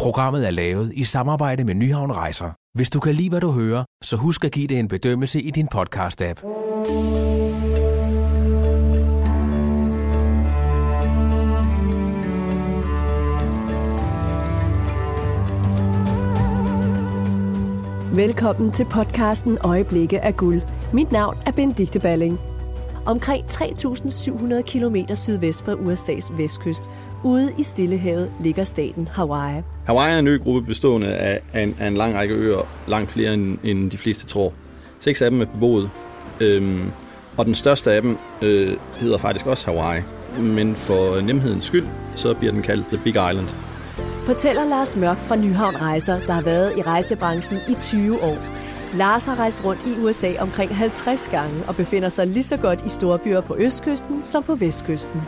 Programmet er lavet i samarbejde med Nyhavn Rejser. Hvis du kan lide, hvad du hører, så husk at give det en bedømmelse i din podcast-app. Velkommen til podcasten Øjeblikke af guld. Mit navn er Benedikte Balling. Omkring 3.700 km sydvest fra USA's vestkyst, ude i Stillehavet, ligger staten Hawaii. Hawaii er en øgruppe bestående af, af, en, af en lang række øer, langt flere end, end de fleste tror. Seks af dem er beboet, øhm, og den største af dem øh, hedder faktisk også Hawaii. Men for nemhedens skyld, så bliver den kaldt The Big Island. Fortæller Lars Mørk fra Nyhavn Rejser, der har været i rejsebranchen i 20 år. Lars har rejst rundt i USA omkring 50 gange og befinder sig lige så godt i storbyer på østkysten som på vestkysten.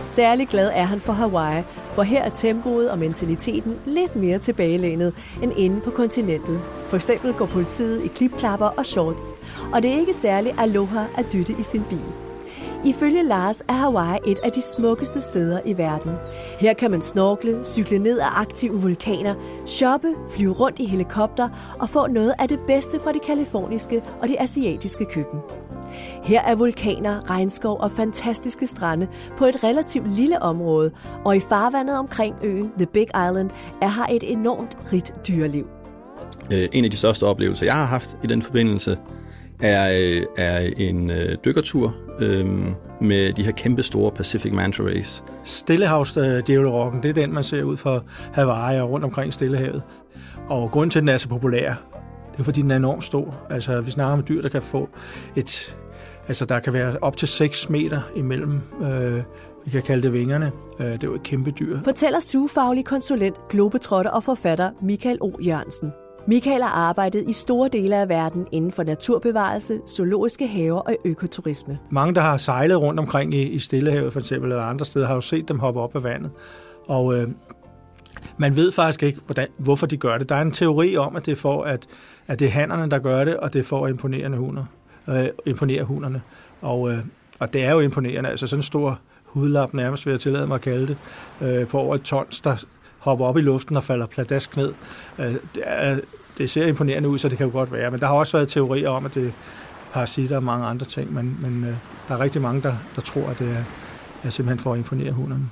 Særlig glad er han for Hawaii, for her er tempoet og mentaliteten lidt mere tilbagelænet end inde på kontinentet. For eksempel går politiet i klipklapper og shorts, og det er ikke særlig aloha at dytte i sin bil. Ifølge Lars er Hawaii et af de smukkeste steder i verden. Her kan man snorkle, cykle ned af aktive vulkaner, shoppe, flyve rundt i helikopter og få noget af det bedste fra det kaliforniske og det asiatiske køkken. Her er vulkaner, regnskov og fantastiske strande på et relativt lille område, og i farvandet omkring øen The Big Island er her et enormt rigt dyreliv. Øh, en af de største oplevelser, jeg har haft i den forbindelse, er, øh, er en øh, dykkertur øh, med de her kæmpe store Pacific Manta Rays. Stillehavs øh, det er den, man ser ud fra Hawaii og rundt omkring Stillehavet. Og grunden til, at den er så populær, det er fordi, den er enormt stor. Altså, vi snakker om dyr, der kan få et... Altså, der kan være op til 6 meter imellem, øh, vi kan kalde det vingerne. Øh, det er jo et kæmpe dyr. Fortæller sugefaglig konsulent, globetrotter og forfatter Michael O. Jørgensen. Michael har arbejdet i store dele af verden inden for naturbevarelse, zoologiske haver og økoturisme. Mange, der har sejlet rundt omkring i, i Stillehavet for eksempel, eller andre steder, har jo set dem hoppe op af vandet. Og øh, man ved faktisk ikke, hvordan, hvorfor de gør det. Der er en teori om, at det er for, at, at det er hannerne, der gør det, og det er for at imponere hunder. Øh, imponere hunderne. Og, øh, og det er jo imponerende. Altså sådan en stor hudlap, nærmest vil jeg tillade mig at kalde det, øh, på over et tons, der hopper op i luften og falder pladask ned. Øh, det, er, det ser imponerende ud, så det kan jo godt være. Men der har også været teorier om, at det er parasitter og mange andre ting, men, men øh, der er rigtig mange, der, der tror, at det er, er simpelthen for at imponere hunderne.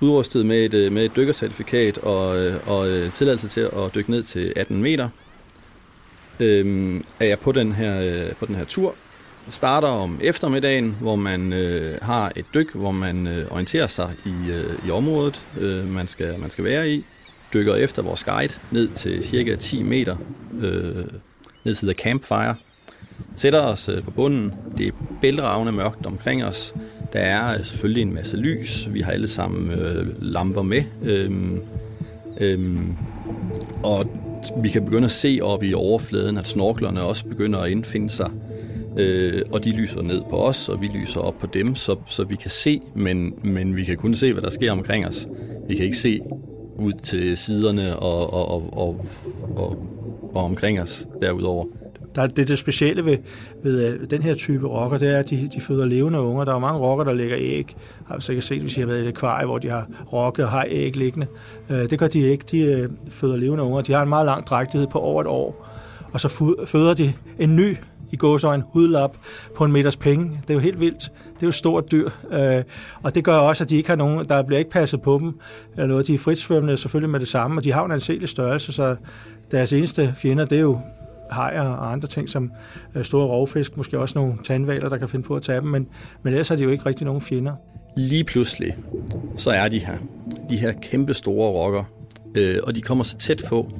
Udrustet med et, øh, med et dykkercertifikat og, øh, og øh, tilladelse til at dykke ned til 18 meter, øhm, er jeg på den her, på den her tur, starter om eftermiddagen, hvor man øh, har et dyk, hvor man øh, orienterer sig i, øh, i området, øh, man, skal, man skal være i. Dykker efter vores guide ned til cirka 10 meter øh, ned til The Campfire. Sætter os øh, på bunden. Det er bælragende mørkt omkring os. Der er øh, selvfølgelig en masse lys. Vi har alle sammen øh, lamper med. Øh, øh, og vi kan begynde at se op i overfladen, at snorklerne også begynder at indfinde sig øh, og de lyser ned på os, og vi lyser op på dem, så, så vi kan se, men, men vi kan kun se, hvad der sker omkring os. Vi kan ikke se ud til siderne og, og, og, og, og, og omkring os derudover. Der er det, det specielle ved, ved øh, den her type rokker, det er, at de, de føder levende unger. Der er mange rokker, der lægger æg. Altså, jeg har sikkert set, hvis I har været i et akvarie, hvor de har rokke og har æg liggende. Øh, det gør de ikke. De øh, føder levende unger. De har en meget lang drægtighed på over et år. Og så føder de en ny i gåsøjne hudlap på en meters penge. Det er jo helt vildt. Det er jo et stort dyr. Øh, og det gør også, at de ikke har nogen, der bliver ikke passet på dem. Eller noget. De er fritsvømmende selvfølgelig med det samme, og de har en anselig størrelse, så deres eneste fjender, det er jo hajer og andre ting, som øh, store rovfisk, måske også nogle tandvaler, der kan finde på at tage dem, men, men ellers har de jo ikke rigtig nogen fjender. Lige pludselig, så er de her, de her kæmpe store rokker, øh, og de kommer så tæt på.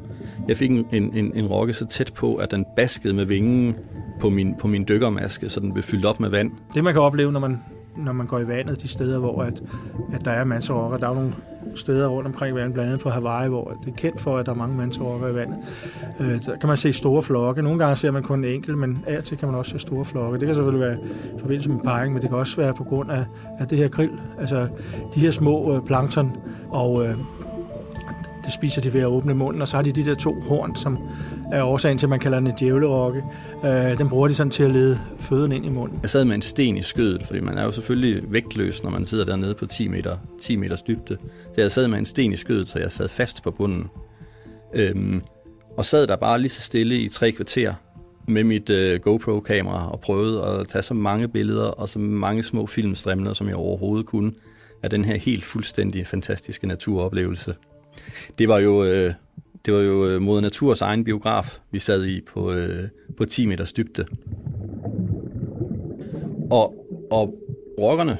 Jeg fik en, en, en rokke så tæt på, at den baskede med vingen på min, på min dykkermaske, så den blev fyldt op med vand. Det man kan opleve, når man, når man går i vandet, de steder, hvor at, at der er mandsrokker, der er nogle steder rundt omkring vandet, blandt andet på Hawaii, hvor det er kendt for, at der er mange mandsrokker i vandet. Øh, der kan man se store flokke. Nogle gange ser man kun en enkelt, men af til kan man også se store flokke. Det kan selvfølgelig være i forbindelse med parring, men det kan også være på grund af, af det her krill, altså de her små øh, plankton. Og øh, det spiser de ved at åbne munden, og så har de de der to horn, som er årsagen til, at man kalder den en djævlerokke. Øh, den bruger de sådan til at lede føden ind i munden. Jeg sad med en sten i skødet, fordi man er jo selvfølgelig vægtløs, når man sidder dernede på 10 meter, 10 meters dybde. Så jeg sad med en sten i skødet, så jeg sad fast på bunden. Øhm, og sad der bare lige så stille i tre kvarter med mit øh, GoPro-kamera og prøvede at tage så mange billeder og så mange små filmstrimler, som jeg overhovedet kunne, af den her helt fuldstændig fantastiske naturoplevelse. Det var jo, øh, det var jo øh, mod Naturs egen biograf, vi sad i på, øh, på 10 meters dybde. Og, og rockerne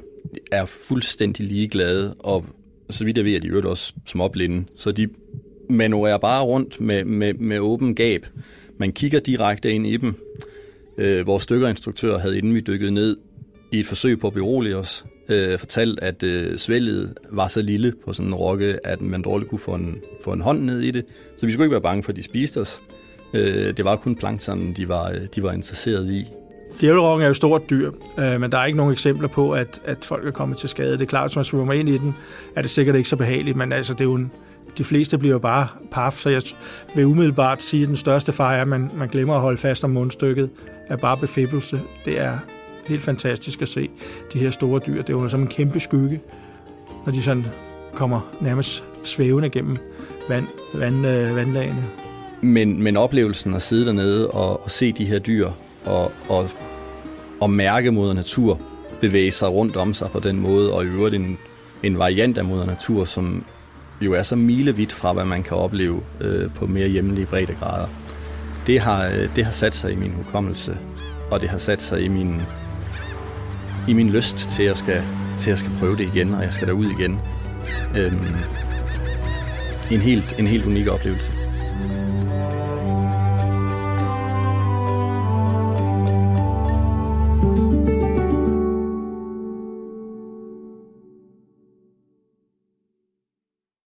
er fuldstændig ligeglade, og så vidt jeg ved, at de øvrigt også småblinde, så de manøvrerer bare rundt med, med, med åben gab. Man kigger direkte ind i dem. Øh, vores dykkerinstruktør havde, inden vi dykkede ned, i et forsøg på at berolige os, øh, fortalt, at øh, svælget var så lille på sådan en rokke, at man dårligt kunne få en, få en hånd ned i det. Så vi skulle ikke være bange for, at de spiste os. Øh, det var kun plankton, de var, øh, de var interesseret i. Djævlerokken er jo stort dyr, øh, men der er ikke nogen eksempler på, at, at folk er kommet til skade. Det er klart, at hvis man svømmer ind i den, er det sikkert ikke så behageligt, men altså, det er jo en, de fleste bliver jo bare paf, så jeg vil umiddelbart sige, at den største far er, at man, man glemmer at holde fast om mundstykket, er bare befibbelse. Det er helt fantastisk at se de her store dyr. Det er jo som en kæmpe skygge, når de sådan kommer nærmest svævende gennem vand, vand, øh, vandlagene. Men, men oplevelsen at sidde dernede og, og se de her dyr og, og, og mærke moder natur bevæge sig rundt om sig på den måde, og i øvrigt en, en variant af moder natur, som jo er så milevidt fra, hvad man kan opleve øh, på mere hjemlige breddegrader. Det har, øh, det har sat sig i min hukommelse, og det har sat sig i min, i min lyst til at, skal, til at skal prøve det igen, og jeg skal derud igen. Øhm, en, helt, en helt unik oplevelse.